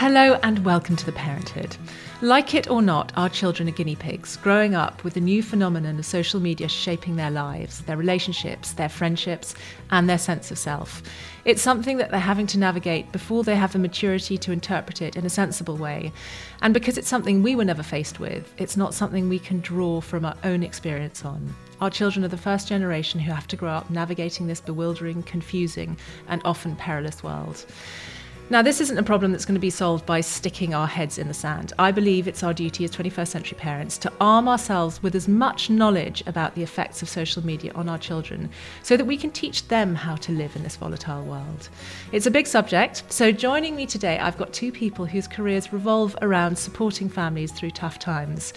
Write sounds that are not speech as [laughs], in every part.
Hello and welcome to The Parenthood. Like it or not, our children are guinea pigs, growing up with the new phenomenon of social media shaping their lives, their relationships, their friendships, and their sense of self. It's something that they're having to navigate before they have the maturity to interpret it in a sensible way. And because it's something we were never faced with, it's not something we can draw from our own experience on. Our children are the first generation who have to grow up navigating this bewildering, confusing, and often perilous world. Now, this isn't a problem that's going to be solved by sticking our heads in the sand. I believe it's our duty as 21st century parents to arm ourselves with as much knowledge about the effects of social media on our children so that we can teach them how to live in this volatile world. It's a big subject, so joining me today, I've got two people whose careers revolve around supporting families through tough times.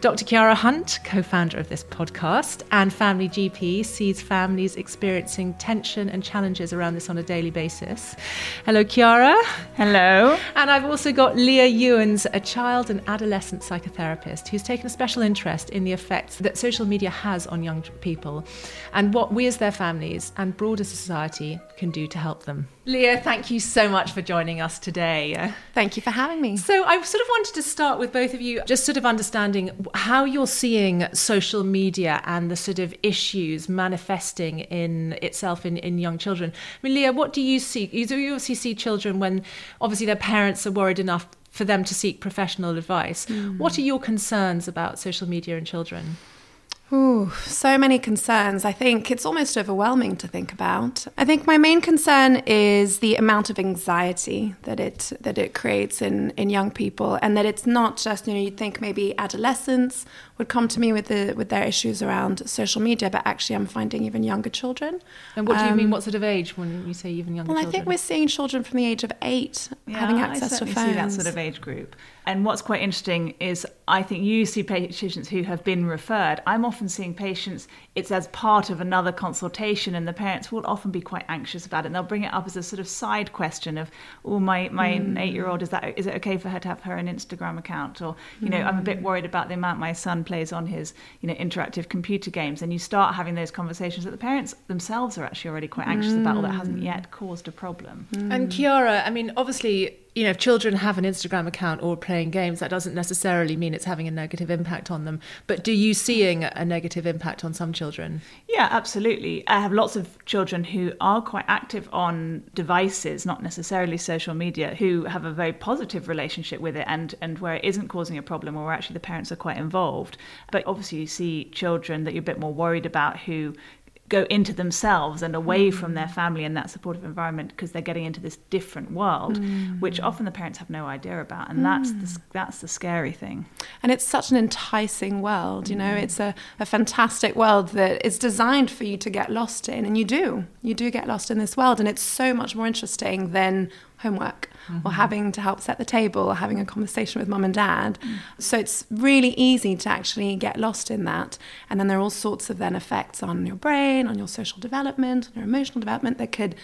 Dr. Chiara Hunt, co founder of this podcast, and Family GP, sees families experiencing tension and challenges around this on a daily basis. Hello, Chiara. Hello. And I've also got Lia Younes, a child and adolescent psychotherapist who's taken a special interest in the effects that social media has on young people and what we as their families and broader society can do to help them. Lia, thank you so much for joining us today. Thank you for having me. So, I sort of wanted to start with both of you, just sort of understanding how you're seeing social media and the sort of issues manifesting in itself in, in young children. I mean, Lia, what do you see? Do you obviously see children when obviously their parents are worried enough for them to seek professional advice. Mm. What are your concerns about social media and children? Ooh, so many concerns. I think it's almost overwhelming to think about. I think my main concern is the amount of anxiety that it that it creates in in young people, and that it's not just you know you'd think maybe adolescents would come to me with the with their issues around social media, but actually I'm finding even younger children. And what do you mean? Um, what sort of age when you say even younger? Well, children? I think we're seeing children from the age of eight yeah, having access I to phones. See that sort of age group. And what's quite interesting is I think you see patients who have been referred. I'm often seeing patients, it's as part of another consultation, and the parents will often be quite anxious about it. And they'll bring it up as a sort of side question of, oh, my, my mm. eight year old, is that is it okay for her to have her an Instagram account? Or, you know, mm. I'm a bit mm. worried about the amount my son plays on his, you know, interactive computer games. And you start having those conversations that the parents themselves are actually already quite anxious mm. about, or that hasn't yet caused a problem. And Chiara, I mean, obviously, you know, if children have an Instagram account or playing games, that doesn't necessarily mean it's having a negative impact on them. But do you seeing a negative impact on some children? Yeah, absolutely. I have lots of children who are quite active on devices, not necessarily social media, who have a very positive relationship with it and, and where it isn't causing a problem or where actually the parents are quite involved. But obviously you see children that you're a bit more worried about who go into themselves and away mm. from their family and that supportive environment because they're getting into this different world mm. which often the parents have no idea about and mm. that's the, that's the scary thing and it's such an enticing world you know mm. it's a, a fantastic world that is designed for you to get lost in and you do you do get lost in this world and it's so much more interesting than homework mm-hmm. or having to help set the table or having a conversation with mum and dad. Mm. So it's really easy to actually get lost in that. And then there are all sorts of then effects on your brain, on your social development, on your emotional development that could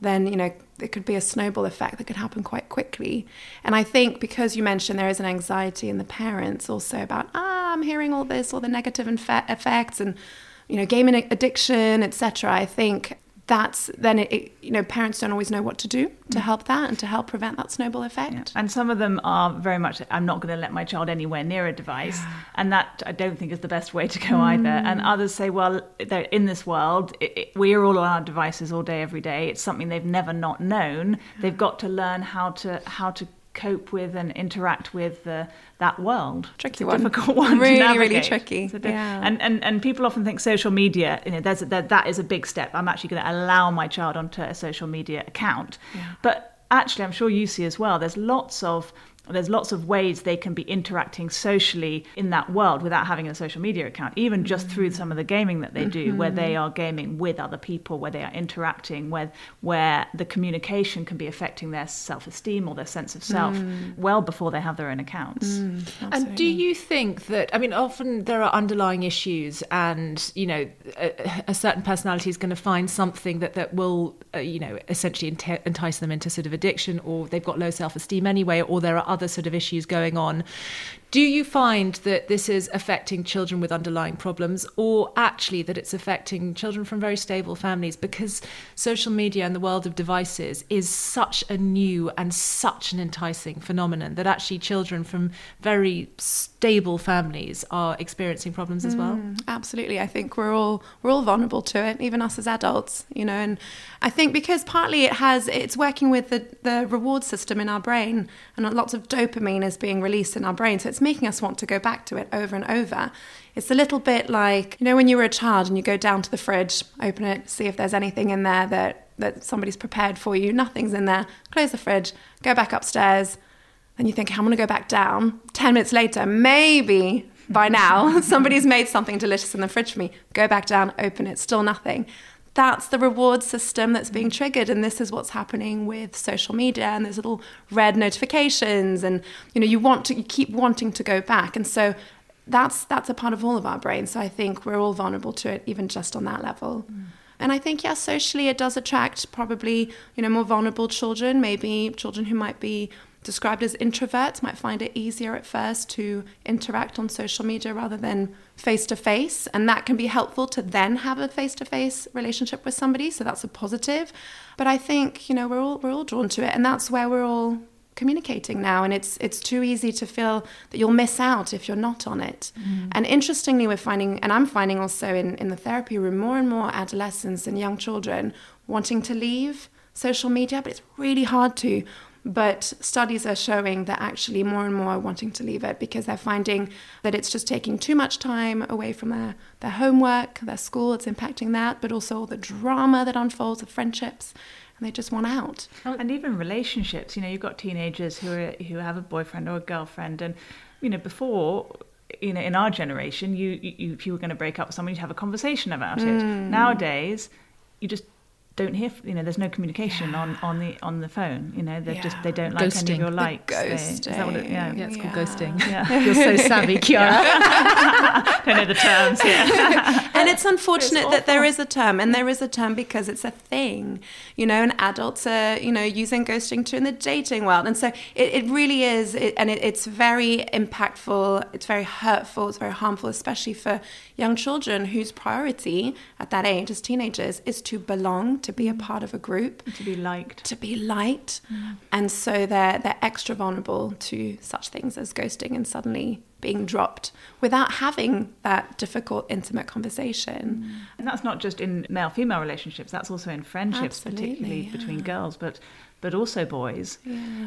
then, you know, it could be a snowball effect that could happen quite quickly. And I think because you mentioned there is an anxiety in the parents also about, ah, I'm hearing all this, all the negative infe- effects and, you know, gaming addiction, etc. I think that's then it, it, you know parents don't always know what to do to Mm. help that and to help prevent that snowball effect. Yeah. And some of them are very much, I'm not going to let my child anywhere near a device. And that I don't think is the best way to go either. And others say, well, they're in this world, it, it, we're all on our devices all day, every day. It's something they've never not known. They've got to learn how to, how to cope with and interact with the, that world. Tricky one. difficult [laughs] one. Really, really tricky. Yeah. And, and and people often think social media. You know, there's a, that that is a big step. I'm actually going to allow my child onto a social media account. But actually, I'm sure you see as well. There's lots of there's lots of ways they can be interacting socially in that world without having a social media account, even just mm. through some of the gaming that they do, where they mm-hmm. are gaming with other people, where they are interacting, where where the communication can be affecting their self-esteem or their sense of self mm. well before they have their own accounts. Mm. And do you think that, I mean, often there are underlying issues, and, you know, a, a certain personality is going to find something that, that will, uh, you know, essentially enti- entice them into sort of addiction, or they've got low self esteem anyway, or there are other sort of issues going on. Do you find that this is affecting children with underlying problems, or actually that it's affecting children from very stable families? Because social media and the world of devices is such a new and such an enticing phenomenon that actually children from very stable families are experiencing problems as well. Mm, absolutely. I think we're all we're all vulnerable to it, even us as adults, you know, and I think because partly it has it's working with the, the reward system in our brain and lots of dopamine is being released in our brain. So it's making us want to go back to it over and over. It's a little bit like, you know, when you were a child and you go down to the fridge, open it, see if there's anything in there that, that somebody's prepared for you. Nothing's in there. Close the fridge, go back upstairs, And you think, I'm going to go back down. 10 minutes later, maybe by now, [laughs] somebody's made something delicious in the fridge for me. Go back down, open it, still nothing. That's the reward system that's being triggered. And this is what's happening with social media and those little red notifications. And, you know, you want to, you keep wanting to go back. And so that's, that's a part of all of our brains. So I think we're all vulnerable to it, even just on that level. Mm. And I think, yeah, socially it does attract probably, you know, more vulnerable children, maybe children who might be described as introverts might find it easier at first to interact on social media rather than face to face. And that can be helpful to then have a face to face relationship with somebody. So that's a positive. But I think, you know, we're all, we're all drawn to it. And that's where we're all communicating now and it's it's too easy to feel that you'll miss out if you're not on it mm. and interestingly we're finding and i'm finding also in, in the therapy room more and more adolescents and young children wanting to leave social media but it's really hard to but studies are showing that actually more and more are wanting to leave it because they're finding that it's just taking too much time away from their, their homework, their school, it's impacting that, but also all the drama that unfolds of friendships, and they just want out. Oh, and even relationships you know you've got teenagers who are who have a boyfriend or a girlfriend and you know before you know in our generation you, you if you were going to break up with someone you'd have a conversation about it mm. nowadays you just don't hear you know there's no communication on on the on the phone you know they just they don't like any of your The likes. They- is that what it, yeah, Yeah, it's called ghosting. Yeah. [laughs] You're so savvy, [laughs] Chiara. [laughs] don't know the terms yeah. And it's unfortunate It's that there is a term and there is a term because it's a thing you know and adults are you know using ghosting too in the dating world and so it, it really is it, and it, it's very impactful it's very hurtful it's very harmful especially for young children whose priority at that age as teenagers is to belong to be a mm. part of a group to be liked. to be liked. Mm. And so they're they're extra vulnerable to such things as ghosting and suddenly being dropped without having that difficult intimate conversation. Mm. And that's not just in male female relationships, that's also in friendships, Absolutely, particularly between girls, but but also boys.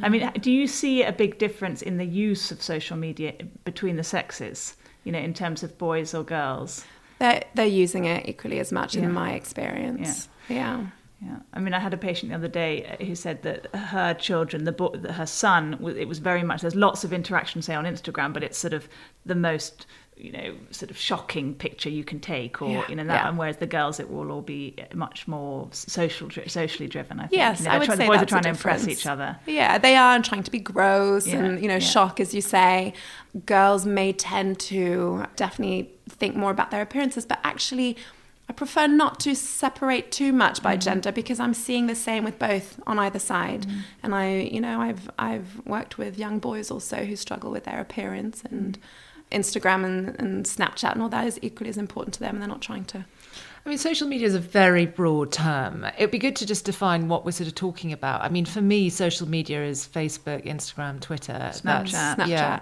I mean, do you see a big difference in the use of social media between the sexes, you know, in terms of boys or girls? they're they're using it equally as much Yeah. in my experience yeah. Yeah, I mean, I had a patient the other day uh, who said that her children, the that her son, it was very much. There's lots of interaction, say on Instagram, but it's sort of the most, you know, sort of shocking picture you can take, or Yeah, you know, that. yeah. And whereas the girls, it will all be much more social, socially driven. I think. Yes, You know, I would trying- say the boys are trying to impress each other. Yeah, they are trying to be gross Yeah, and you know shock, as you say. Girls may tend to definitely think more about their appearances, but actually, I prefer not to separate too much Mm-hmm. by gender because I'm seeing the same with both on either side. Mm-hmm. And I, you know, I've I've worked with young boys also who struggle with their appearance and. Instagram and, and Snapchat and all that is equally as important to them, and they're not trying to I mean, social media is a very broad term. It'd be good to just define what we're sort of talking about. I mean, for me, social media is Facebook, Instagram, Twitter, Snapchat. Snapchat. Yeah,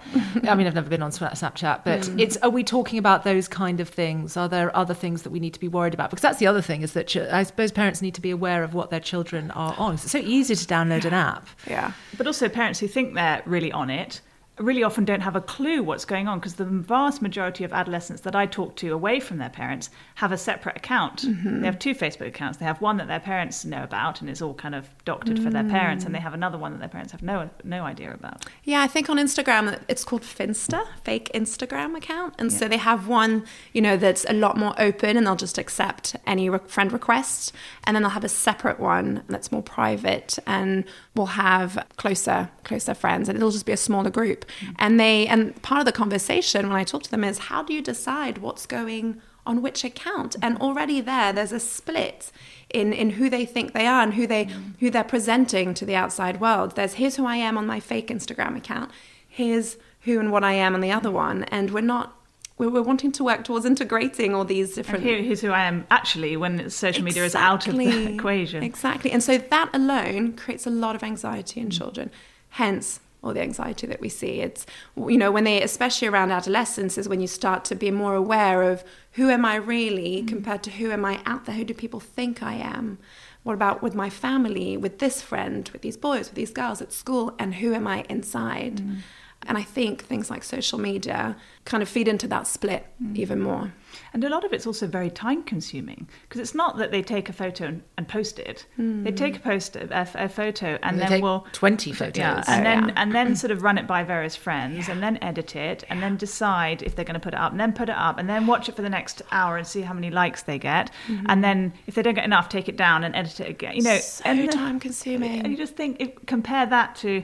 I mean, I've never been on Snapchat, but mm. it's. Are we talking about those kind of things? Are there other things that we need to be worried about? Because that's the other thing is that ch- I suppose parents need to be aware of what their children are on. It's so easy to download an app. Yeah, but also parents who think they're really on it really often don't have a clue what's going on because the vast majority of adolescents that I talk to away from their parents have a separate account. Mm-hmm. They have two Facebook accounts. They have one that their parents know about and it's all kind of doctored mm. for their parents, and they have another one that their parents have no no idea about. Yeah, I think on Instagram it's called Finsta, fake Instagram account, and yeah. so they have one, you know, that's a lot more open, and they'll just accept any re- friend requests, and then they'll have a separate one that's more private, and will have closer closer friends, and it'll just be a smaller group. And they and part of the conversation when I talk to them is how do you decide what's going on which account? And already there, there's a split in in who they think they are and who they who they're presenting to the outside world. There's here's who I am on my fake Instagram account. Here's who and what I am on the other one, and we're not we're, we're wanting to work towards integrating all these different. And here, here's who I am actually when social media exactly. is out of the [laughs] equation. Exactly, and so that alone creates a lot of anxiety in children. Hence, or the anxiety that we see. It's, you know, when they, especially around adolescence, is when you start to be more aware of who am I really mm. compared to who am I out there? Who do people think I am? What about with my family, with this friend, with these boys, with these girls at school, and who am I inside? Mm. And I think things like social media kind of feed into that split mm. even more. And a lot of it's also very time consuming because it's not that they take a photo and, and post it. Mm. They take a post a, a photo and then we'll 20 photos. Yeah, and oh, then yeah. and then sort of run it by various [laughs] friends yeah. and then edit it and then decide if they're going to put it up and then put it up and then watch it for the next hour and see how many likes they get. Mm-hmm. And then if they don't get enough take it down and edit it again. You know, so and time consuming. And you just think if, compare that to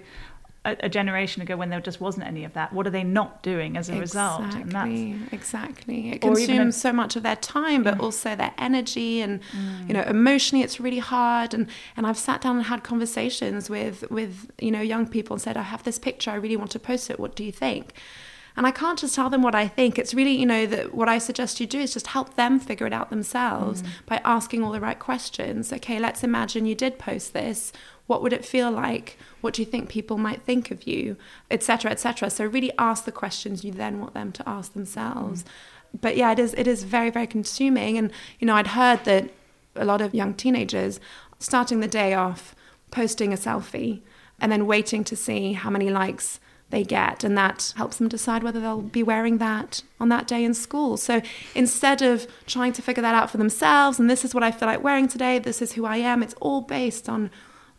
a, a, generation ago when there just wasn't any of that. What are they not doing as a exactly, result? Exactly, exactly. It consumes so much of their time, but also their energy and mm. you know emotionally, it's really hard. And and I've sat down and had conversations with with you know young people and said, I have this picture, I really want to post it. What do you think? And I can't just tell them what I think. It's really, you know, that what I suggest you do is just help them figure it out themselves mm. by asking all the right questions. Okay, let's imagine you did post this what would it feel like what do you think people might think of you etc etc so really ask the questions you then want them to ask themselves mm. but yeah it is it is very very consuming and you know i'd heard that a lot of young teenagers starting the day off posting a selfie and then waiting to see how many likes they get and that helps them decide whether they'll be wearing that on that day in school. So instead of trying to figure that out for themselves and this is what i feel like wearing today this is who i am it's all based on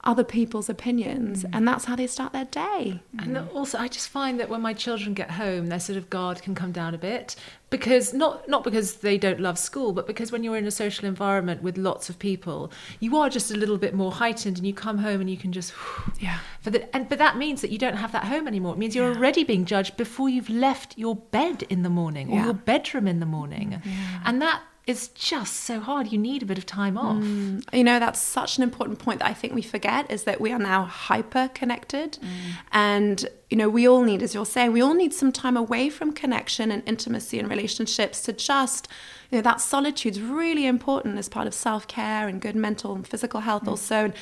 other people's opinions mm. and that's how they start their day and also i just find that when my children get home their sort of guard can come down a bit because not not because they don't love school but because when you're in a social environment with lots of people you are just a little bit more heightened and you come home and you can just yeah for the and but that means that you don't have that home anymore it means you're yeah. already being judged before you've left your bed in the morning or yeah. your bedroom in the morning yeah. and that it's just so hard. You need a bit of time off. Mm. You know, that's such an important point that I think we forget is that we are now hyper connected. Mm. And, you know, we all need, as you're saying, we all need some time away from connection and intimacy and relationships to just, you know, that solitude is really important as part of self care and good mental and physical health mm. also and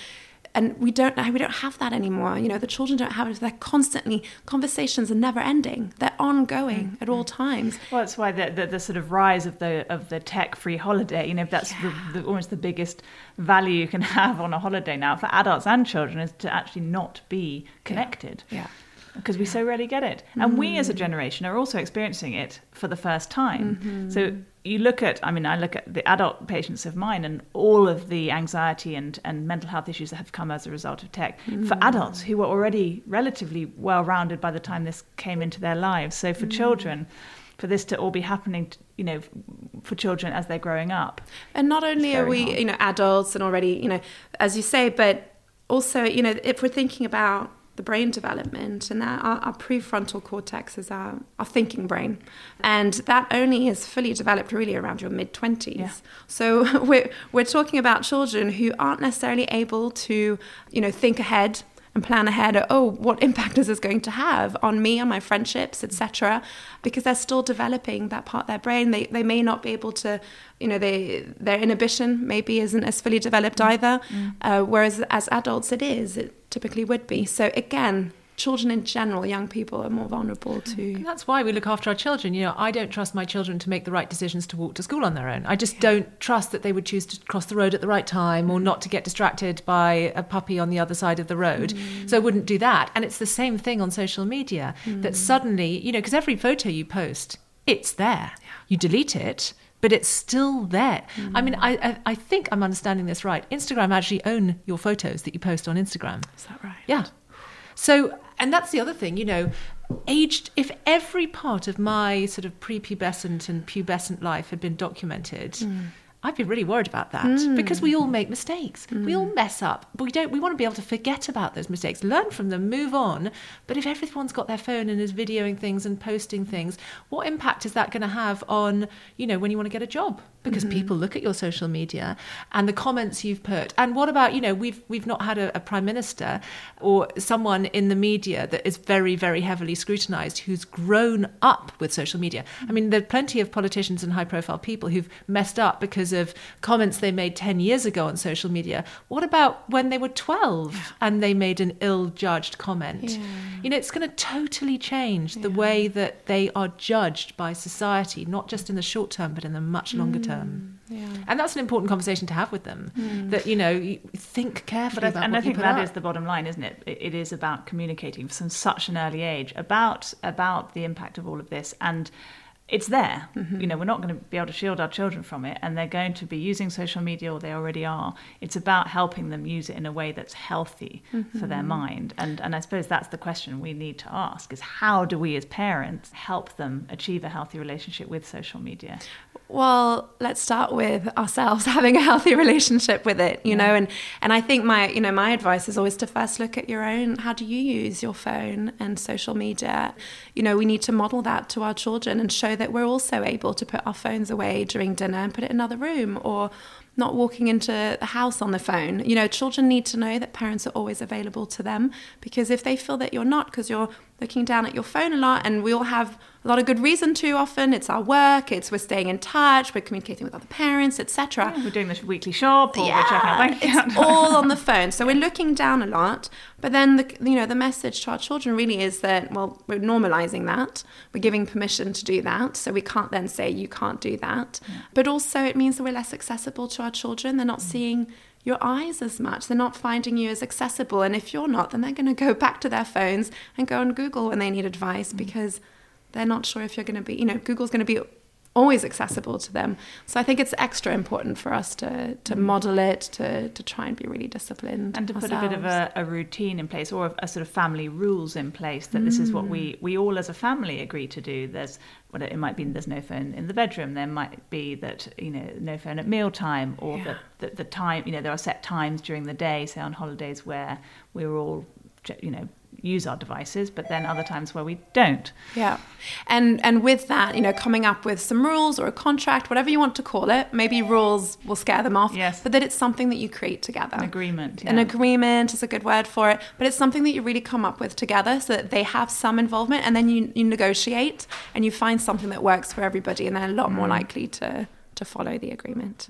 we don't we don't have that anymore you know the children don't have it they're constantly conversations are never ending they're ongoing mm-hmm. at all times well that's why the, the, the, sort of rise of the of the tech free holiday you know that's yeah. the, the, almost the biggest value you can [laughs] have on a holiday now for adults and children is to actually not be connected yeah. yeah because we so rarely get it. And mm. we as a generation are also experiencing it for the first time. Mm-hmm. So you look at, I mean, I look at the adult patients of mine and all of the anxiety and, and mental health issues that have come as a result of tech mm. for adults who were already relatively well rounded by the time this came into their lives. So for mm. children, for this to all be happening, you know, for children as they're growing up. And not only are we, hard. you know, adults and already, you know, as you say, but also, you know, if we're thinking about the brain development and our, our, prefrontal cortex is our, our thinking brain and that only is fully developed really around your mid-20s yeah. so [laughs] we're, we're talking about children who aren't necessarily able to you know think ahead and plan ahead. Oh, what impact is this going to have on me, on my friendships, etc. Because they're still developing that part of their brain. They they may not be able to, you know, they their inhibition maybe isn't as fully developed mm. either. Mm. Uh, whereas as adults, it is. It typically would be. So again, children in general, young people are more vulnerable to. And that's why we look after our children. You know, I don't trust my children to make the right decisions to walk to school on their own. I just yeah. don't trust that they would choose to cross the road at the right time or not to get distracted by a puppy on the other side of the road. Mm. So I wouldn't do that. And it's the same thing on social media mm. that suddenly, you know, because every photo you post, it's there. Yeah. You delete it but it's still there. Mm. I mean, I, I think I'm understanding this right. Instagram actually own your photos that you post on Instagram. Is that right? Yeah. So and that's the other thing, you know, aged, if every part of my sort of prepubescent and pubescent life had been documented, mm. I'd be really worried about that mm. because we all make mistakes. Mm. We all mess up. But we don't we want to be able to forget about those mistakes, learn from them, move on. But if everyone's got their phone and is videoing things and posting things, what impact is that going to have on, you know, when you want to get a job? Because mm-hmm. people look at your social media and the comments you've put. And what about, you know, we've we've not had a, a prime minister or someone in the media that is very, very heavily scrutinized who's grown up with social media. I mean, there are plenty of politicians and high profile people who've messed up because of comments they made 10 years ago on social media. What about when they were 12 yeah. and they made an ill judged comment? Yeah. You know, it's going to totally change the way that they are judged by society, not just in the short term, but in the much longer mm. term. Yeah. And that's an important conversation to have with them. Mm. That you know, you think carefully but about. And I think that up. is the bottom line, isn't it? It is about communicating from such an early age about about the impact of all of this and it's there. Mm-hmm. You know, we're not going to be able to shield our children from it, and they're going to be using social media, or they already are. It's about helping them use it in a way that's healthy mm-hmm. for their mm-hmm. mind. And and I suppose that's the question we need to ask: is how do we as parents help them achieve a healthy relationship with social media? Well, let's start with ourselves [laughs] having a healthy relationship with it, you yeah. know, and and I think my you know my advice is always to first look at your own. How do you use your phone and social media? You know, we need to model that to our children and show that we're also able to put our phones away during dinner and put it in another room or not walking into the house on the phone. You know, children need to know that parents are always available to them because if they feel that you're not because you're looking down at your phone a lot and we all have a lot of good reason to often it's our work it's we're staying in touch we're communicating with other parents etc yeah, we're doing this weekly shop or yeah, we're checking our bank it's all on the [laughs] phone so we're looking down a lot but then the you know the message to our children really is that well we're normalizing that we're giving permission to do that so we can't then say you can't do that yeah. but also it means that we're less accessible to our children they're not mm. seeing your eyes as much. They're not finding you as accessible. And if you're not, then they're going to go [laughs] back to their phones and go on Google when they need advice mm. because they're not sure if you're going to be, you know, Google's going to be always accessible to them. So I think it's extra important for us to to model it, to to try and be really disciplined, and to ourselves. put a bit of a, a, routine in place or a, a, sort of family rules in place that mm. this is what we mm. we all as a family agree to do. There's what it might be there's no phone in the bedroom. There might be that you know no phone at mealtime, or yeah. that, that the time you know there are set times during the day, say on holidays where we're all you know use our devices, but then other times where we don't. Yeah. And and with that, you know, coming up with some rules or a contract, whatever you want to call it, maybe rules will scare them off. Yes. But that it's something that you create together. An agreement. Yeah. An agreement is a good word for it. But it's something that you really come up with together so that they have some involvement and then you, you negotiate and you find something that works for everybody and they're a lot mm. more likely to to follow the agreement.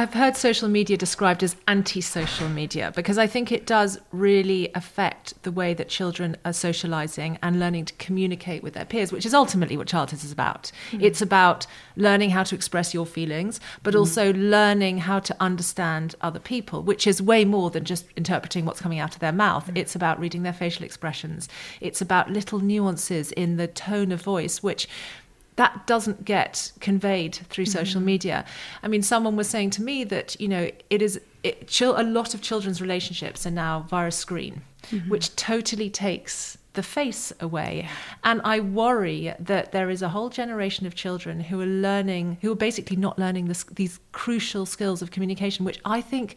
I've heard social media described as anti social media because I think it does really affect the way that children are socializing and learning to communicate with their peers, which is ultimately what childhood is about. Mm. It's about learning how to express your feelings, but mm. also learning how to understand other people, which is way more than just interpreting what's coming out of their mouth. Mm. It's about reading their facial expressions, it's about little nuances in the tone of voice, which that doesn't get conveyed through mm-hmm. social media. I mean, someone was saying to me that you know it is it, a lot of children's relationships are now via a screen, mm-hmm. which totally takes the face away. And I worry that there is a whole generation of children who are learning, who are basically not learning this, these crucial skills of communication, which I think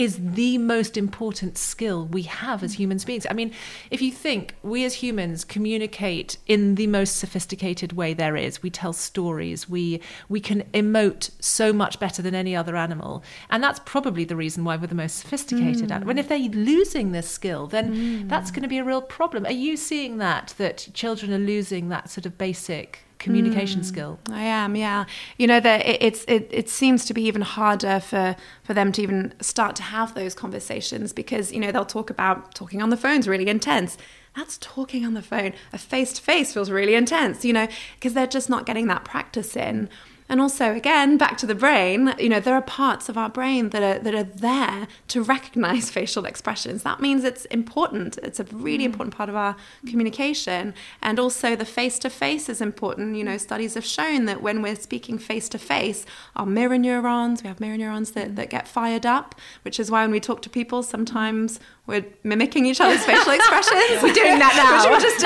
is the most important skill we have as human beings. I mean, if you think we as humans communicate in the most sophisticated way there is, we tell stories, we we can emote so much better than any other animal, and that's probably the reason why we're the most sophisticated. Mm. When if they're losing this skill, then mm. that's going to be a real problem. Are you seeing that that children are losing that sort of basic communication mm, skill. I am, yeah. You know that it, it's it, it seems to be even harder for for them to even start to have those conversations because you know they'll talk about talking on the phone's really intense. That's talking on the phone. A face to face feels really intense, you know, because they're just not getting that practice in. And also, again, back to the brain, you know, there are parts of our brain that are, that are there to recognize [laughs] facial expressions. That means it's important. It's a really mm. important part of our communication. And also, the face to face is important. You know, studies have shown that when we're speaking face to face, our mirror neurons, we have mirror neurons that, that get fired up, which is why when we talk to people, sometimes we're mimicking each other's facial expressions. we're doing that now. Which we just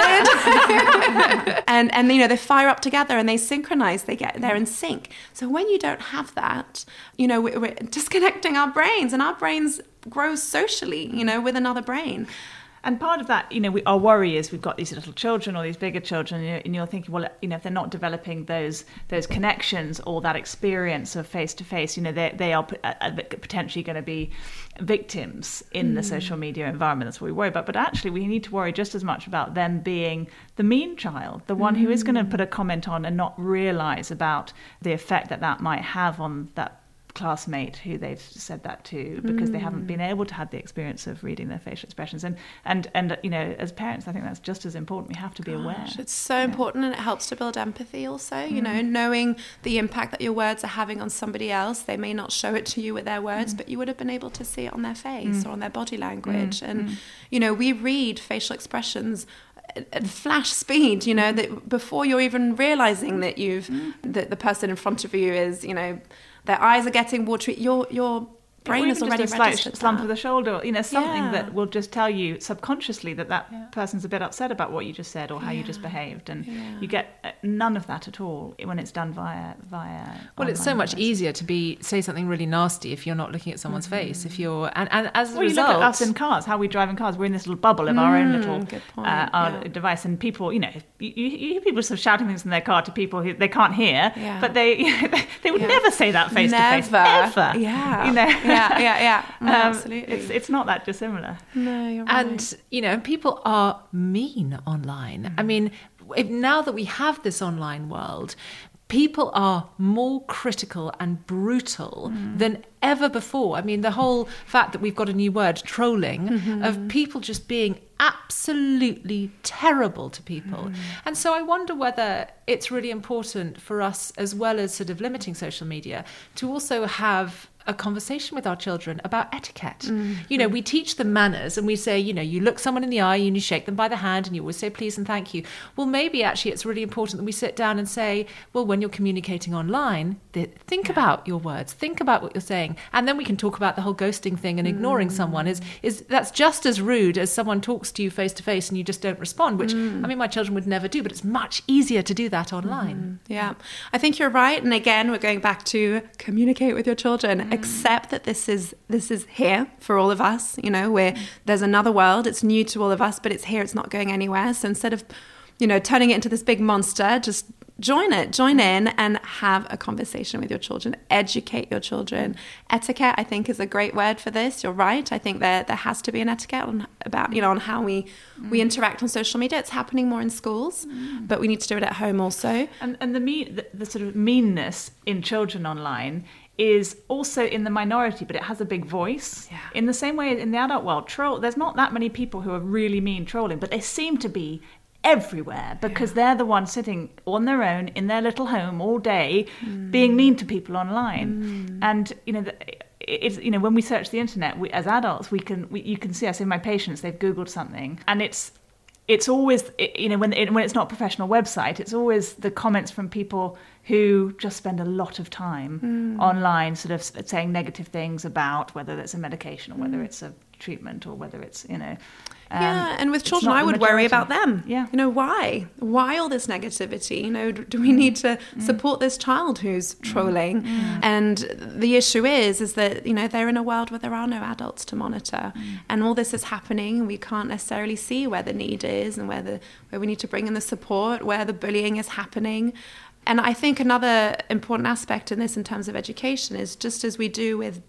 did. [laughs] and and you know they fire up together and they synchronize. They get they're in sync. So when you don't have that, you know we're, we're disconnecting our brains, and our brains grow socially. You know with another brain. And part of that, you know, we, our worry is we've got these little children or these bigger children, and you're, and you're, thinking, well, you know, if they're not developing those those connections or that experience of face to face, you know, they they are uh, uh, potentially going to be victims in mm. the social media environment. That's what we worry about. But actually, we need to worry just as much about them being the mean child, the one mm. who is going to mm. put a comment on and not realize about the effect that that might have on that classmate who they've said that to because mm. they haven't been mm. able to have the experience of reading their facial expressions and and and you know as parents i think that's just as important we have to be Gosh, aware it's so yeah. important and it helps to build empathy also mm. you know mm. knowing the impact that your words are having on somebody else they may not show it to you with their words mm. but you would have been able to see it on their face mm. or on their body language and you know we read facial expressions at flash speed you know that before you're even realizing that you've that the person in front of you is you know their eyes are getting watery. Your your brain is already just a slight slump of the shoulder, you know, something yeah. that will just tell you subconsciously that that yeah. person's a bit upset about what you just said or how yeah. you just behaved, and you get uh, none of that at all when it's done via via. Well, it's so much easier to be say something really nasty if you're not looking at someone's mm-hmm. face. If you're and, and as a well, result, you look at us in cars, how we drive in cars. We're in this little bubble of mm, our own mm, little uh, our device, and people, you know, you, you, hear people sort of shouting things in their car to people who they can't hear, but they [laughs] they would never say that face to face ever. Yeah, you know, yeah, yeah, yeah. [laughs] Um, Absolutely. It's, it's not that dissimilar. No, you're right. And, you know, people are mean online. Mm. I mean, if, now that we have this online world, people are more critical and brutal mm. than ever before. I mean, the whole fact that we've got a new word, trolling, mm-hmm. of people just being absolutely terrible to people. Mm. And so I wonder whether it's really important for us, as well as sort of limiting social media, to also have a conversation with our children about etiquette. Mm-hmm. You know, we teach them manners and we say, you know, you look someone in the eye and you shake them by the hand and you always say please and thank you. Well, maybe actually it's really important that we sit down and say, well, when you're communicating online, think yeah. about your words, think about what you're saying, and then we can talk about the whole ghosting thing and ignoring mm. someone is is that's just as rude as someone talks to you face to face and you just don't respond, which mm. I mean my children would never do, but it's much easier to do that online. Mm. Yeah. I think you're right and again we're going back to communicate with your children accept that this is this is here for all of us. You know, where there's another world. It's new to all of us, but it's here. It's not going anywhere. So instead of you know, turning it into this big monster. Just join it, join in and have a conversation with your children, educate your children. Etiquette, I think, is a great word for this. You're right. I think there there has to be an etiquette on about, you know, on how we mm. we interact on social media. It's happening more in schools, mm. but we need to do it at home also. And and the mean the, the sort of meanness in children online is also in the minority, but it has a big voice. Yeah. In the same way in the adult world, troll there's not that many people who are really mean trolling, but they seem to be everywhere because yeah. they're the ones sitting on their own in their little home all day mm. being mean to people online mm. and you know it's you know when we search the internet we, as adults we can we, you can see i say my patients they've googled something and it's it's always you know when it, when it's not a professional website it's always the comments from people who just spend a lot of time mm. online sort of saying negative things about whether it's a medication or whether mm. it's a treatment or whether it's you know um, yeah, and with children, I would worry about them. Yeah, you know why? Why all this negativity? You know, do we need to mm. support this child who's mm. trolling? Mm. And the issue is, is that you know they're in a world where there are no adults to monitor, mm. and all this is happening, and we can't necessarily see where the need is and where the where we need to bring in the support, where the bullying is happening. And I think another important aspect in this, in terms of education, is just as we do with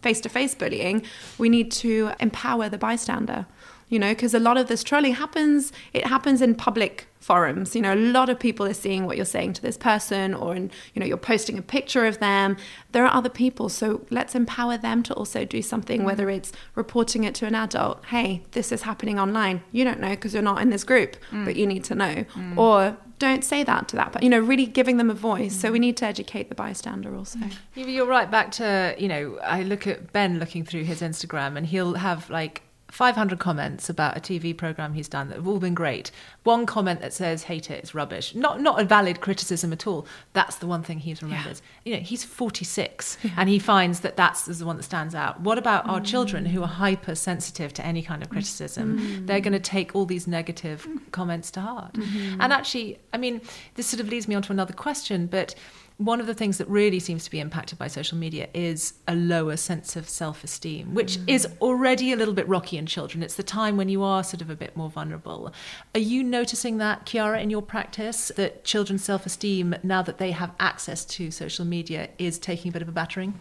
face to face bullying, we need to empower the bystander you know, because a lot of this trolling happens, it happens in public forums. You know, a lot of people are seeing what you're saying to this person, or in, you know, you're posting a picture of them. There are other people, so let's empower them to also do something, mm. whether it's reporting it to an adult. Hey, this is happening online. You don't know because you're not in this group, mm. but you need to know. Mm. Or don't say that to that but you know really giving them a voice so we need to educate the bystander also you're right back to you know i look at ben looking through his instagram and he'll have like 500 comments about a TV program he's done that have all been great. One comment that says, hate it, it's rubbish. Not, not a valid criticism at all. That's the one thing he remembers. Yeah. You know, he's 46 yeah. [laughs] and he finds that that's the one that stands out. What about mm. our children who are hypersensitive to any kind of criticism? Mm. They're going to take all these negative mm. comments to heart. Mm-hmm. And actually, I mean, this sort of leads me on to another question, but one of the things that really seems to be impacted by social media is a lower sense of self esteem, which mm. is already a little bit rocky in children. It's the time when you are sort of a bit more vulnerable. Are you noticing that, Chiara, in your practice, that children's self esteem, now that they have access to social media, is taking a bit of a battering?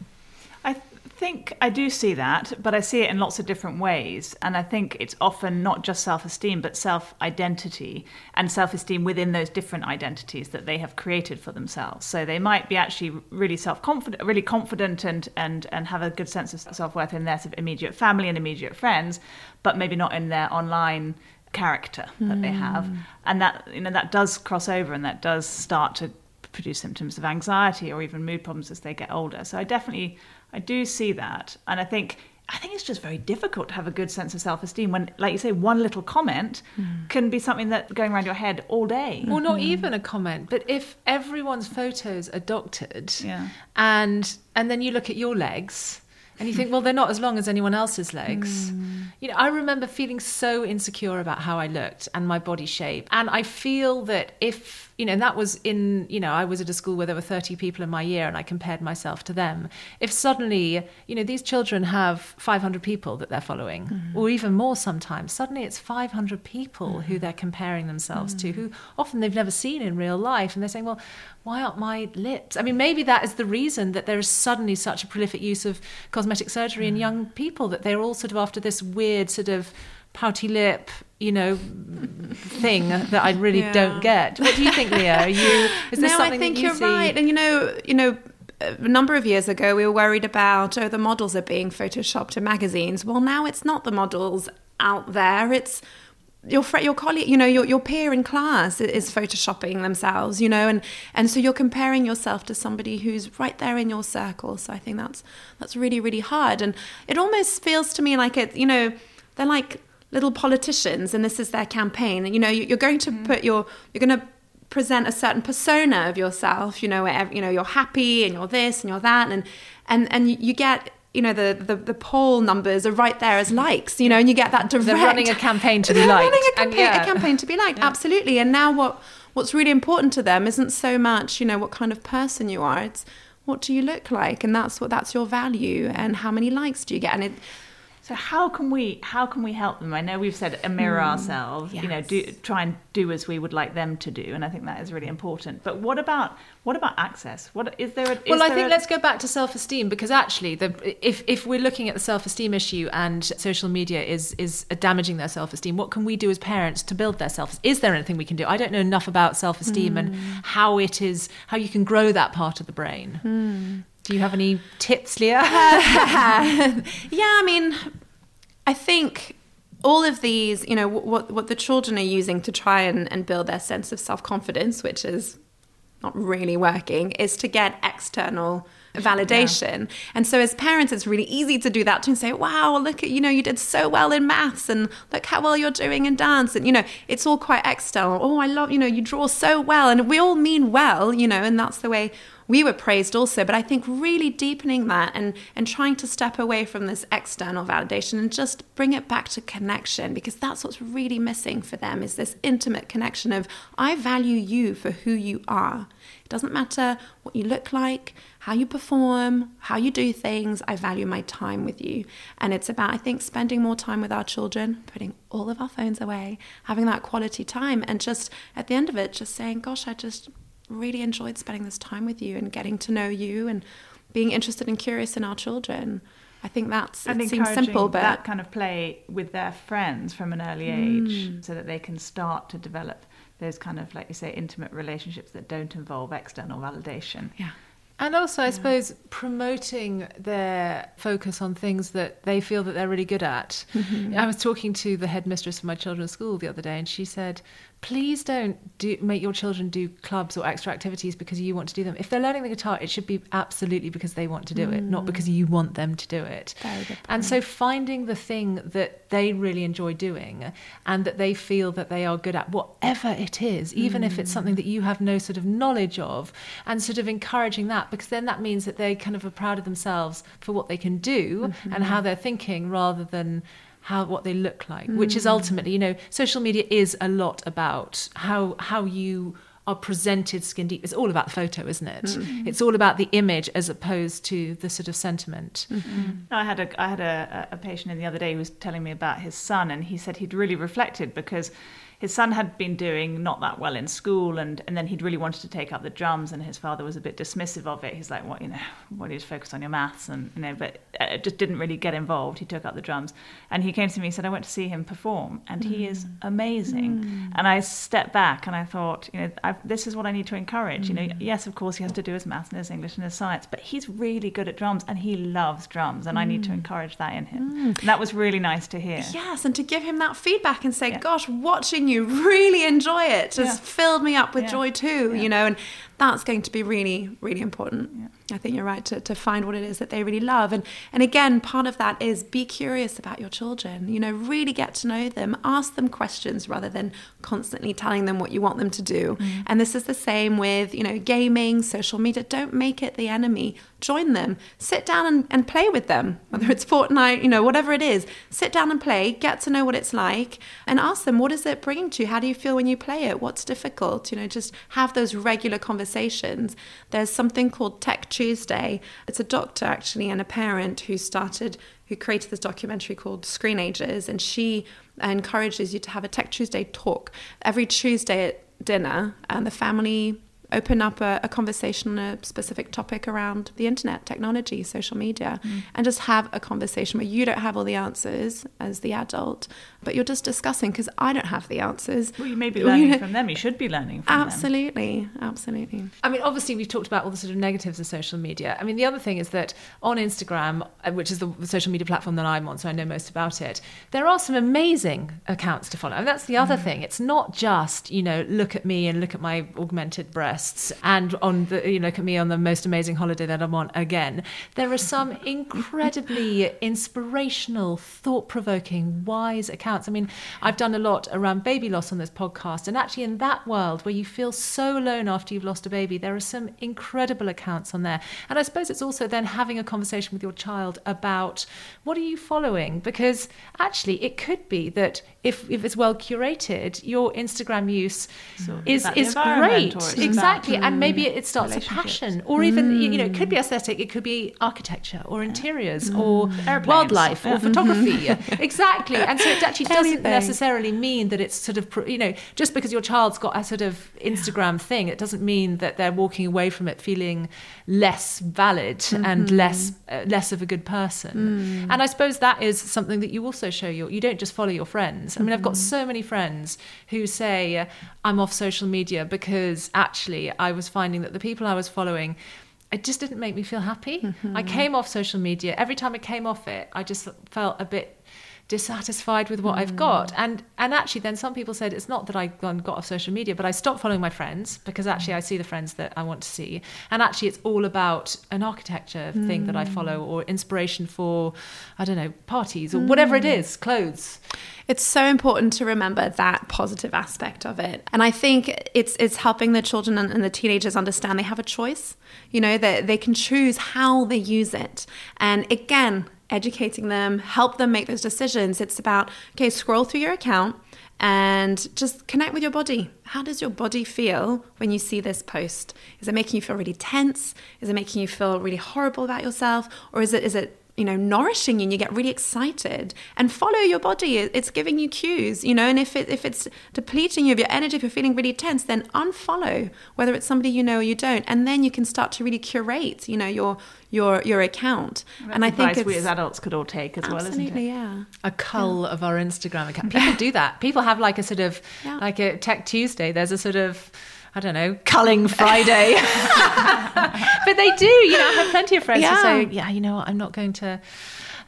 I think I do see that, but I see it in lots of different ways. And I think it's often not just self esteem, but self identity and self esteem within those different identities that they have created for themselves. So they might be actually really self confident, really confident and, and, and have a good sense of self worth in their sort of immediate family and immediate friends, but maybe not in their online character that mm. they have. Hmm. And that, you know, that does cross over and that does start to produce symptoms of anxiety or even mood problems as they get older. So I definitely I do see that. And I think I think it's just very difficult to have a good sense of self esteem when, like you say, one little comment mm. can be something that going around your head all day. Or not mm-hmm. even a comment, but if everyone's photos are doctored yeah. and and then you look at your legs and you think, well, they're not as long as anyone else's legs. Mm. You know, I remember feeling so insecure about how I looked and my body shape. And I feel that if you know, and that was in, you know, I was at a school where there were 30 people in my year and I compared myself to them. If suddenly, you know, these children have 500 people that they're following, mm. or even more sometimes, suddenly it's 500 people mm. who they're comparing themselves mm. to, who often they've never seen in real life. And they're saying, well, why aren't my lips? I mean, maybe that is the reason that there is suddenly such a prolific use of cosmetic surgery in mm. young people, that they're all sort of after this weird sort of pouty lip, you know, thing that I really yeah. don't get. What do you think, Lia? Are you? Is no, I think you are right. And you know, you know. A number of years ago, we were worried about oh, the models are being photoshopped in magazines. Well, now it's not the models out there; it's your your colleague, you know, your your peer in class is photoshopping themselves, you know, and and so you're comparing yourself to somebody who's right there in your circle. So I think that's that's really really hard, and it almost feels to me like it, you know, they're like little politicians and this is their campaign you know you're going to mm. put your you're going to present a certain persona of yourself you know where you know you're happy and you're this and you're that and and and you get you know the, the the poll numbers are right there as likes you know and you get that direct they're running a campaign to be liked running a campaign, yeah. a campaign to be liked yeah. absolutely and now what what's really important to them isn't so much you know what kind of person you are it's what do you look like and that's what that's your value and how many likes do you get and it So how can we how can we help them? I know we've said mirror Hmm. ourselves, you know, do try and do as we would like them to do, and I think that is really important. But what about what about access? What is there? A, is Well, I think a- let's go back to self-esteem because actually, the, if if we're looking at the self-esteem issue and social media is is damaging their self-esteem, what can we do as parents to build their self? Esteem? Is there anything we can do? I don't know enough about self-esteem and how it is how you can grow that part of the brain. Do you have any tips, Lia? [laughs] [laughs] yeah, I mean, I think all of these, you know, what what the children are using to try and, and build their sense of self confidence, which is not really working, is to get external validation. And so as parents, it's really easy to do that to say, wow, look at, you know, you did so well in maths and look how well you're doing in dance. And, you know, it's all quite external. Oh, I love, you know, you draw so well. And we all mean well, you know, and that's the way we were praised also. But I think really deepening that and, and trying to step away from this external validation and just bring it back to connection because that's what's really missing for them is this intimate connection of I value you for who you are. It doesn't matter what you look like, how you perform, how you do things. I value my time with you. And it's about, I think, spending more time with our children, putting all of our phones away, having that quality time, and just at the end of it, just saying, Gosh, I just really enjoyed spending this time with you and getting to know you and being interested and curious in our children. I think that's and it seems simple, but that kind of play with their friends from an early age, Mm. so that they can start to develop those kind of, like you say, intimate relationships that don't involve external validation. yeah. And also, I suppose, promoting their focus on things that they feel that they're really good at. [laughs] I was talking to the headmistress of my children's school the other day, and she said, please don't do, make your children do clubs or extra activities because you want to do them. If they're learning the guitar, it should be absolutely because they want to do it, not because you want them to do it. And so finding the thing that they really enjoy doing and that they feel that they are good at, whatever it is, even if it's something that you have no sort of knowledge of, and sort of encouraging that because then that means that they kind of are proud of themselves for what they can do and how they're thinking rather than how what they look like hmm. which is ultimately you know social media is a lot about how how you are presented skin deep. It's all about the photo isn't it? Hmm. Hmm. It's all about the image as opposed to the sort of sentiment. Mm-hmm. I had a I had a, a patient in the other day who was telling me about his son, and he said he'd really reflected because his son had been doing not that well in school, and, and then he'd really wanted to take up the drums, and his father was a bit dismissive of it. He's like, "What you know? Why do you just focus on your maths?" And you know, but uh, just didn't really get involved. He took up the drums, and he came to me and said, "I went to see him perform, and he is mm. amazing." Mm. And I stepped back and I thought, you know, I've, this is what I need to encourage. You know, mm. yes, of course he has to do his maths and his English and his science, but he's really good at drums, and he loves drums, and I need to encourage that in him. And that was really nice to hear. Yes, and to give him that feedback and say, Yeah. "Gosh, watching you really enjoy it just Yeah. filled me up with Yeah. joy too." Yeah. You know, and that's going to be really, really important. I think you're right to, to find what it is that they really love, and and again, part of that is be curious about your children. You know, really get to know them, ask them questions rather than constantly telling them what you want them to do. Mm-hmm. And this is the same with you know gaming, social media. Don't make it the enemy. Join them. Sit down and, and play with them, whether it's Fortnite, you know, whatever it is. Sit down and play. Get to know what it's like, and ask them what is it bringing to you. How do you feel when you play it? What's difficult? You know, just have those regular conversations. There's something called Tech Tuesday. It's a doctor actually and a parent who started who created this documentary called Screenagers, and she encourages you to have a Tech Tuesday talk every Tuesday at dinner, and the family open up a, a conversation on a specific topic around the internet, technology, social media, and just have a conversation where you don't have all the answers as the adult, but you're just discussing because I don't have the answers. Well, you may be You learning know, from them. You should be learning from them. Absolutely, absolutely. I mean, obviously, we've talked about all the sort of negatives of social media. I mean, the other thing is that on Instagram, uh, which is the social media platform that I'm on, so I know most about it, there are some amazing accounts to follow. And that's the other thing. It's not just, you know, look at me and look at my augmented and on the, you know, look at me on the most amazing holiday that I'm on again. There are some [laughs] incredibly inspirational, thought provoking, wise accounts. I mean, I've done a lot around baby loss on this podcast. And actually, in that world where you feel so alone after you've lost a baby, there are some incredible accounts on there. And I suppose it's also then having a conversation with your child about what are you following? Because actually, it could be that if, if it's well curated, your Instagram use is about is great. exactly, and maybe it starts a passion, or even you know, it could be aesthetic, it could be architecture or interiors or Airplanes. wildlife Yeah. or photography. [laughs] exactly, and so it actually doesn't necessarily mean that it's sort of you know just because your child's got a sort of Instagram thing, it doesn't mean that they're walking away from it feeling less valid and less uh, less of a good person. And I suppose that is something that you also show your. You don't just follow your friends. I mean, I've got so many friends who say uh, I'm off social media because actually I was finding that the people I was following. It just didn't make me feel happy. I came off social media. Every time I came off it, I just felt a bit dissatisfied with what I've got. Mm. And and actually then some people said it's not that I gone got off social media, but I stopped following my friends because actually I see the friends that I want to see. And actually it's all about an architecture thing that I mm. follow or inspiration for I don't know, parties or whatever it mm. is, clothes. It's so important to remember that positive aspect of it. And I think it's it's helping the children and, and the teenagers understand they have a choice. You know, that they can choose how they use it. And again, educating them, help them make those decisions. It's about, okay, scroll through your account and just connect with your body. How does your body feel when you see this post? Is it making you feel really tense? Is it making you feel really horrible about yourself? Or is it is it you know nourishing you and you get really excited and follow your body it's giving you cues you know and if it if it's depleting you of your energy if you're feeling really tense then unfollow whether it's somebody you know or you don't and then you can start to really curate you know your your your account and i think advice it's we as adults could all take as well, isn't absolutely it? yeah a cull of our Instagram account. People do that. People have like a sort of Yeah. like a Tech Tuesday. There's a sort of I don't know, culling Friday. [laughs] but they do, you know, I have plenty of friends who Yeah. say, Yeah, you know what, I'm not going to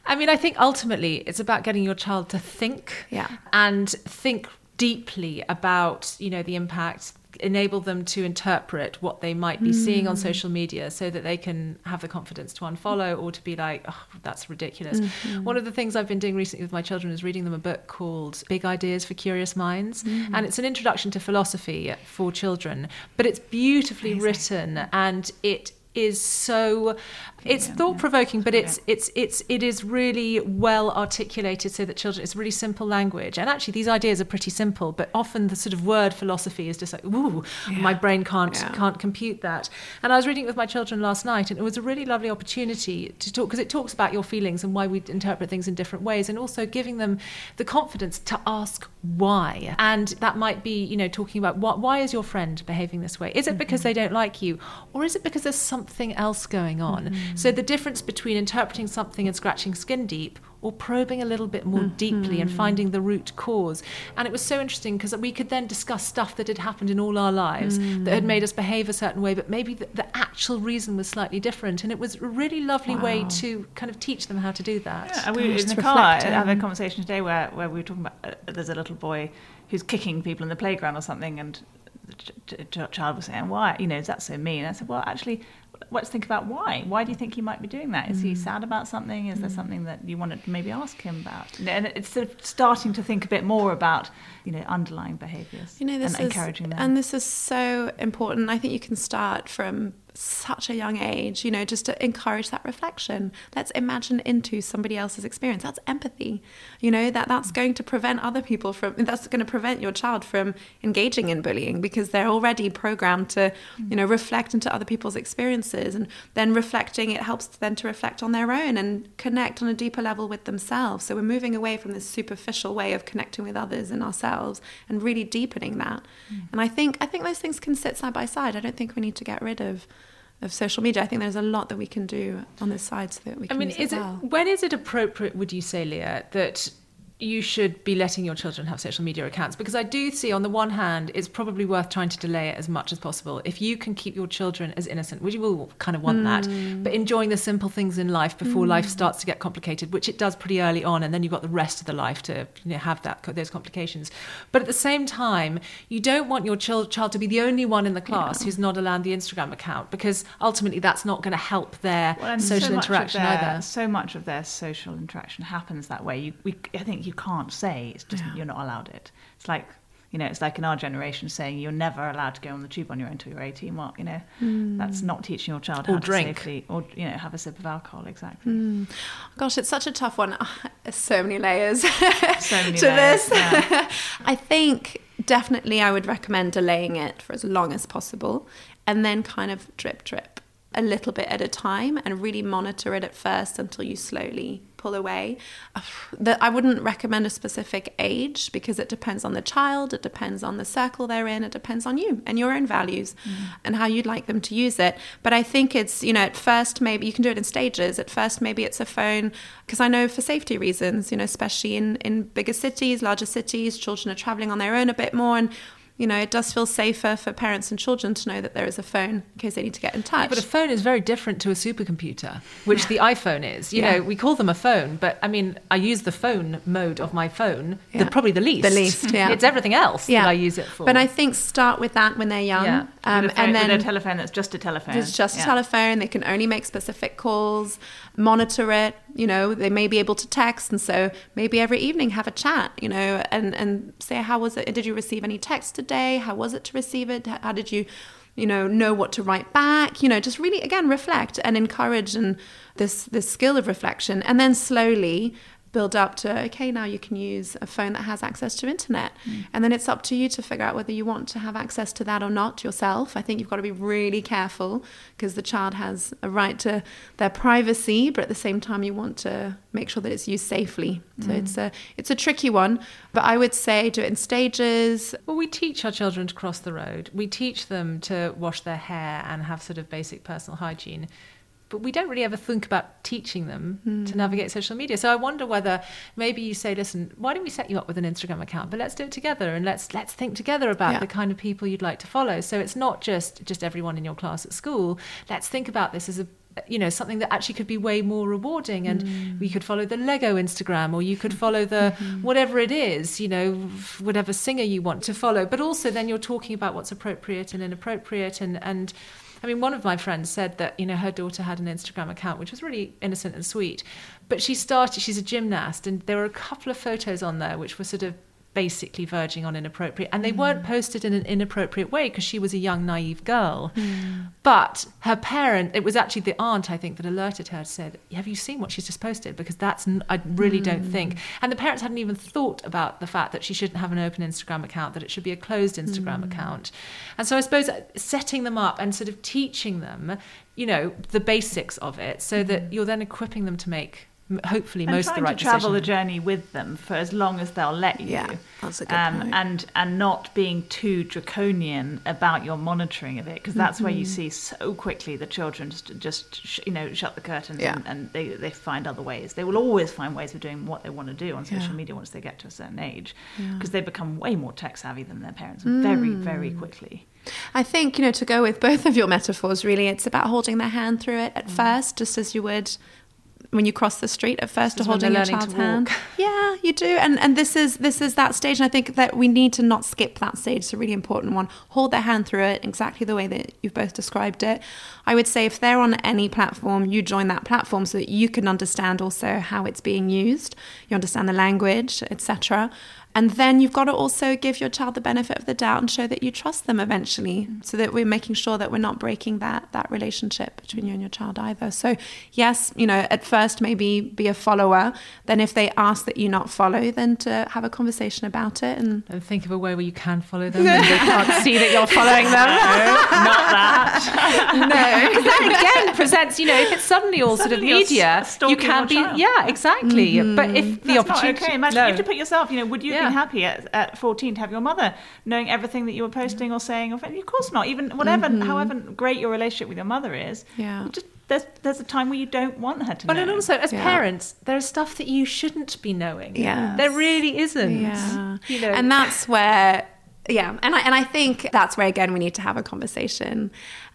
I mean, I think ultimately it's about getting your child to think Yeah. and think deeply about, you know, the impact enable them to interpret what they might be seeing on mm. social media so that they can have the confidence to unfollow or to be like oh that's ridiculous. Mm-hmm. One of the things i've been doing recently with my children is reading them a book called big ideas for curious minds mm. and it's an introduction to philosophy for children but it's beautifully written and it is so it's thought provoking but it's it's it's it is really well articulated so that children it's really simple language. And actually these ideas are pretty simple but often the sort of word philosophy is just like ooh my brain can't Yeah. can't compute that. And I was reading it with my children last night and it was a really lovely opportunity to talk because it talks about your feelings and why we interpret things in different ways and also giving them the confidence to ask why. And that might be you know talking about what why is your friend behaving this way? Is it because mm-hmm. they don't like you or is it because there's something else going on mm-hmm. So the difference between interpreting something and scratching skin deep or probing a little bit more deeply and finding the root cause and it was so interesting because we could then discuss stuff that had happened in all our lives that had made us behave a certain way but maybe the, the actual reason was slightly different and it was a really lovely way to kind of teach them how to do that Yeah, and we Gosh, in the car I had a conversation today where, where we were talking about uh, there's a little boy who's kicking people in the playground or something, and the ch- ch- ch- child was saying, "Why? You know, is that so mean?" I said, "Well, actually." Let's think about why. Why do you think he might be doing that? Is he hmm. sad about something? Is there hmm. something that you wanted to maybe ask him about? And it's sort of starting to think a bit more about, you know, underlying behaviours You know, this and is encouraging them. and this is so important. I think you can start from such a young age, you know, just to encourage that reflection. Let's imagine into somebody else's experience. That's empathy. You know, that that's mm. going to prevent other people from that's going to prevent your child from engaging in bullying because they're already programmed to, mm. you know, reflect into other people's experiences and then reflecting it helps them to reflect on their own and connect on a deeper level with themselves. So we're moving away from this superficial way of connecting with others and ourselves and really deepening that. Mm. And I think I think those things can sit side by side. I don't think we need to get rid of of social media. I think there's a lot that we can do on this side so that we I can mean, use is it it well. when is it appropriate? Would you say, Lia, that you should be letting your children have social media accounts? Because I do see, on the one hand, it's probably worth trying to delay it as much as possible. If you can keep your children as innocent, which you will kind of want that, mm. but enjoying the simple things in life before life mm. starts to get complicated, which it does pretty early on, and then you've got the rest of the life to you know, have that those complications. But at the same time, you don't want your child child to be the only one in the class who's not allowed the Instagram account, because ultimately that's not going to help their Well, social so interaction their- either. So much of their social interaction happens that way. You, we, I think you can't say it's just you're not allowed it. It's like You know, it's like in our generation saying you're never allowed to go on the tube on your own until you're 18. Well, you know, that's not teaching your child how Or to drink. safely, or you know, have a sip of alcohol. Exactly. Mm. Gosh, it's such a tough one. There's so many layers So many [laughs] to layers, this. yeah. [laughs] I think definitely I would recommend delaying it for as long as possible and then kind of drip drip a little bit at a time and really monitor it at first until you slowly pull away. [sighs] That I wouldn't recommend a specific age because it depends on the child, it depends on the circle they're in, it depends on you and your own values mm. and how you'd like them to use it. But I think it's, you know, at first maybe you can do it in stages. At first maybe it's a phone because I know for safety reasons, you know, especially in in bigger cities, larger cities, children are traveling on their own a bit more and you know, it does feel safer for parents and children to know that there is a phone in case they need to get in touch. But a phone is very different to a supercomputer, which the [laughs] iPhone is. You Yeah. know, we call them a phone, but I mean, I use the phone mode of my phone, Yeah. the, probably the least. The least, yeah. It's everything else that I use it for. But I think start with that when they're young. Yeah. Um, with, a phone, and then with a telephone that's just a telephone. It's just Yeah. a telephone. They can only make specific calls, monitor it. You know, they may be able to text, and so maybe every evening have a chat. You know, and and say how was it? Did you receive any text today? How was it to receive it? How did you, you know, know what to write back? You know, just really again reflect and encourage and this this skill of reflection, and then slowly build up to okay now you can use a phone that has access to internet. Mm. And then it's up to you to figure out whether you want to have access to that or not yourself. I think you've got to be really careful because the child has a right to their privacy but at the same time you want to make sure that it's used safely. So mm. it's a it's a tricky one but i would say do it in stages. Well, we teach our children to cross the road. We teach them to wash their hair and have sort of basic personal hygiene. But we don't really ever think about teaching them to hmm. navigate social media. So I wonder whether maybe you say, listen, why don't we set you up with an Instagram account? But let's do it together and let's let's think together about Yeah. the kind of people you'd like to follow. So it's not just just everyone in your class at school. Let's think about this as a you know something that actually could be way more rewarding and hmm. we could follow the lego instagram or you could follow the hmm. whatever it is you know whatever singer you want to follow but also then you're talking about what's appropriate and inappropriate and and I mean, one of my friends said that you know her daughter had an Instagram account, which was really innocent and sweet, but she started. She's a gymnast, and there were a couple of photos on there which were sort of basically verging on inappropriate, and they mm. weren't posted in an inappropriate way because she was a young naive girl. Hmm. But her parent, it was actually the aunt, I think, that alerted her. Said, "Have you seen what she's just posted? Because that's n- I really don't hmm. think." And the parents hadn't even thought about the fact that she shouldn't have an open Instagram account; that it should be a closed Instagram hmm. account. And so I suppose uh, setting them up and sort of teaching them, you know, the basics of it, so that you're then equipping them to make hopefully and most of trying the right to travel the journey with them for as long as they'll let you. Yeah, that's a good um, point. And and not being too draconian about your monitoring of it, because that's where Mm-hmm. you see so quickly the children just just sh- you know shut the curtains Yeah. and, and they they find other ways. They will always find ways of doing what they want to do on social Yeah. media once they get to a certain age, because they become way more tech savvy than their parents very very Mm. quickly. I think, you know, to go with both of your metaphors, really, it's about holding their hand through it at first, just as you would when you cross the street at first, to holding your child's hand. [laughs] Yeah, you do, and and this is this is that stage. And I think that we need to not skip that stage. It's a really important one. Hold their hand through it exactly the way that you've both described it. I would say if they're on any platform, you join that platform so that you can understand also how it's being used. You understand the language, etc. And then you've got to also give your child the benefit of the doubt and show that you trust them eventually, mm. so that we're making sure that we're not breaking that that relationship between you and your child either. So yes, you know, at first maybe be a follower. Then if they ask that you not follow, then to have a conversation about it and And think of a way where you can follow them [laughs] and they can't see that you're following them. no, Not [laughs] that. no, [laughs] because that again presents, you know, if it's suddenly all sort of Suddenly you're media, you can your be, child. yeah, exactly. But if the mm-hmm. That's opportunity, not okay. Imagine no. you have to put yourself. You know, would you have Yeah. happy at, at fourteen to have your mother knowing everything that you were posting or saying? Or of course not. Even whatever, mm-hmm. however great your relationship with your mother is. Yeah. Just there's there's a time where you don't want her to But know. and also, as Yeah. parents, there is stuff that you shouldn't be knowing. Yeah, there really isn't. Yeah. you know, and that's where yeah and I, and I think that's where again we need to have a conversation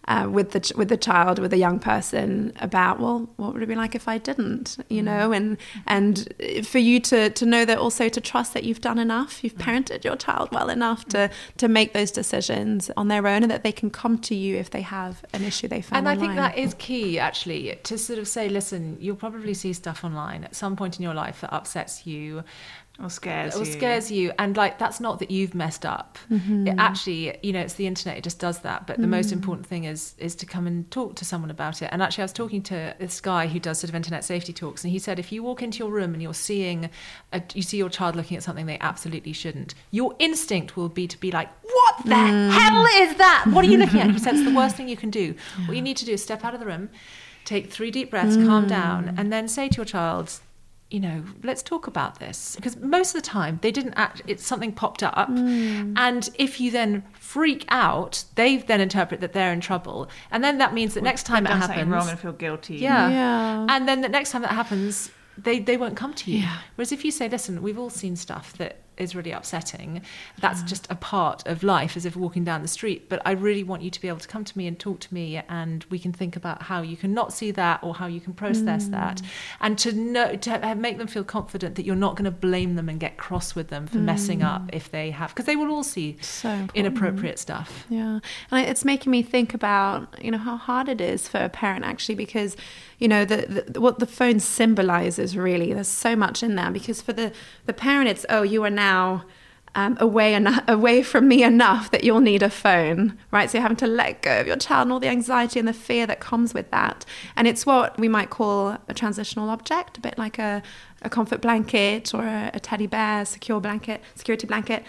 uh, with the with the child with the young person about well what would it be like if I didn't you mm. know? And and for you to to know that also to trust that you've done enough you've mm. parented your child well enough to mm. to make those decisions on their own and that they can come to you if they have an issue they found and I think that is key, actually, to sort of say, listen, you'll probably see stuff online at some point in your life that upsets you. Or scares you. or you. scares you and like that's not that you've messed up Mm-hmm. it actually you know it's the internet it just does that but the Mm. most important thing is is to come and talk to someone about it and actually i was talking to this guy who does sort of internet safety talks and he said if you walk into your room and you're seeing a, you see your child looking at something they absolutely shouldn't your instinct will be to be like what the Mm. hell is that what are you looking at he said it's the worst thing you can do what you need to do is step out of the room take three deep breaths calm Mm. down and then say to your child you know, let's talk about this. Because most of the time they didn't act, it's something popped up. Mm. And if you then freak out, they then interpret that they're in trouble. And then that means that next time it done something happens. wrong and feel guilty. yeah. Yeah. And then the next time that happens, they, they won't come to you. Yeah. Whereas if you say, listen, we've all seen stuff that is really upsetting, that's mm. just a part of life, as if walking down the street. But I really want you to be able to come to me and talk to me, and we can think about how you can not see that or how you can process mm. that, and to know to have- make them feel confident that you're not going to blame them and get cross with them for messing up mm. if they have, because they will all see So inappropriate stuff. Yeah, and it's making me think about you know how hard it is for a parent actually because you know the, the what the phone symbolizes really. There's so much in there because for the the parent it's oh you are now. Um, away enough, away from me enough that you'll need a phone, right? So you're having to let go of your child and all the anxiety and the fear that comes with that. And it's what we might call a transitional object, a bit like a, a comfort blanket or a, a teddy bear, secure blanket, security blanket.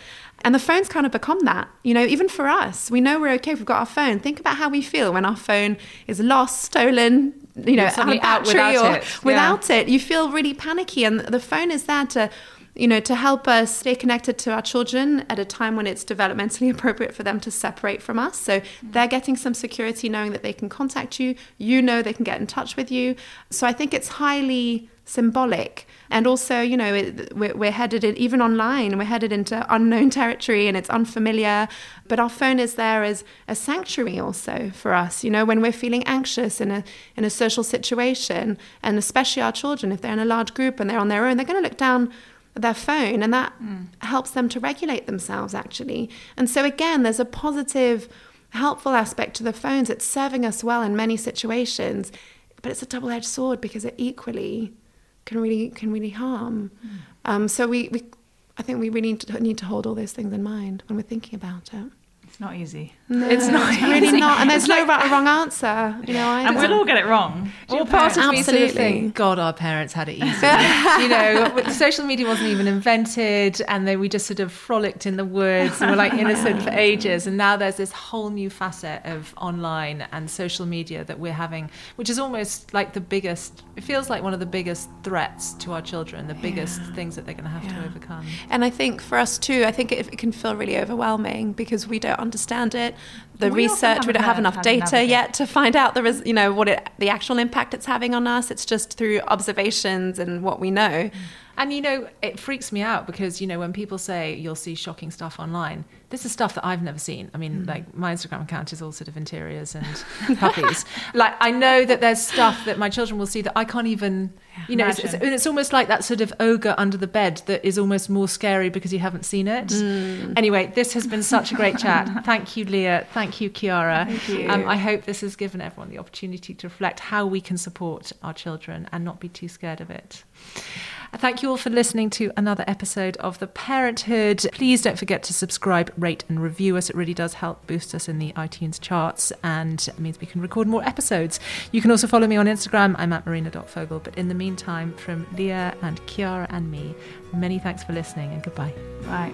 And the phone's kind of become that. You know, even for us, we know we're okay if we've got our phone. Think about how we feel when our phone is lost, stolen, you know, out of out battery without or it. Yeah. without it. You feel really panicky, and the phone is there to, you know, to help us stay connected to our children at a time when it's developmentally [laughs] appropriate for them to separate from us. So mm. they're getting some security knowing that they can contact you. You know they can get in touch with you. So I think it's highly symbolic. And also, you know, it, we're, we're headed in, even online, we're headed into unknown [laughs] territory and it's unfamiliar. But our phone is there as a sanctuary also for us, you know, when we're feeling anxious in a, in a social situation. And especially our children, if they're in a large group and they're on their own, they're going to look down their phone and that helps them to regulate themselves actually. And so, again, there's a positive, helpful aspect to the phones. It's serving us well in many situations, but it's a double edged sword because it equally can really can really harm. Um, so we, we I think we really need to, need to hold all those things in mind when we're thinking about it. It's not easy. It's not It's really not, and there's no right or wrong answer. You know, And we'll all get it wrong. All part of parents. me sort of Absolutely. think, God, our parents had it easy. [laughs] you know, with- social media wasn't even invented, and then we just sort of frolicked in the woods and were like innocent for [laughs] ages. And now there's this whole new facet of online and social media that we're having, which is almost like the biggest. It feels like one of the biggest threats to our children, the biggest things that they're going to have to overcome. And I think for us too, I think it, it can feel really overwhelming because we don't understand it. The We research, we don't have enough data yet to find out the res, you know what it, the actual impact it's having on us. It's just through observations and what we know. And you know, it freaks me out because you know when people say you'll see shocking stuff online, this is stuff that I've never seen. I mean, like my Instagram account is all sort of interiors and [laughs] puppies. like I know that there's stuff that my children will see that I can't even, you know, it's, it's, it's almost like that sort of ogre under the bed that is almost more scary because you haven't seen it. Anyway, this has been such a great chat. [laughs] Thank you, Lia. Thank you, Chiara. Thank you. Um, I hope this has given everyone the opportunity to reflect how we can support our children and not be too scared of it. Thank you all for listening to another episode of The Parenthood. Please don't forget to subscribe, rate, and review us. It really does help boost us in the iTunes charts and means we can record more episodes. You can also follow me on Instagram. I'm at marina.fogle. But in the meantime, from Lia and Chiara and me, many thanks for listening and goodbye. Right.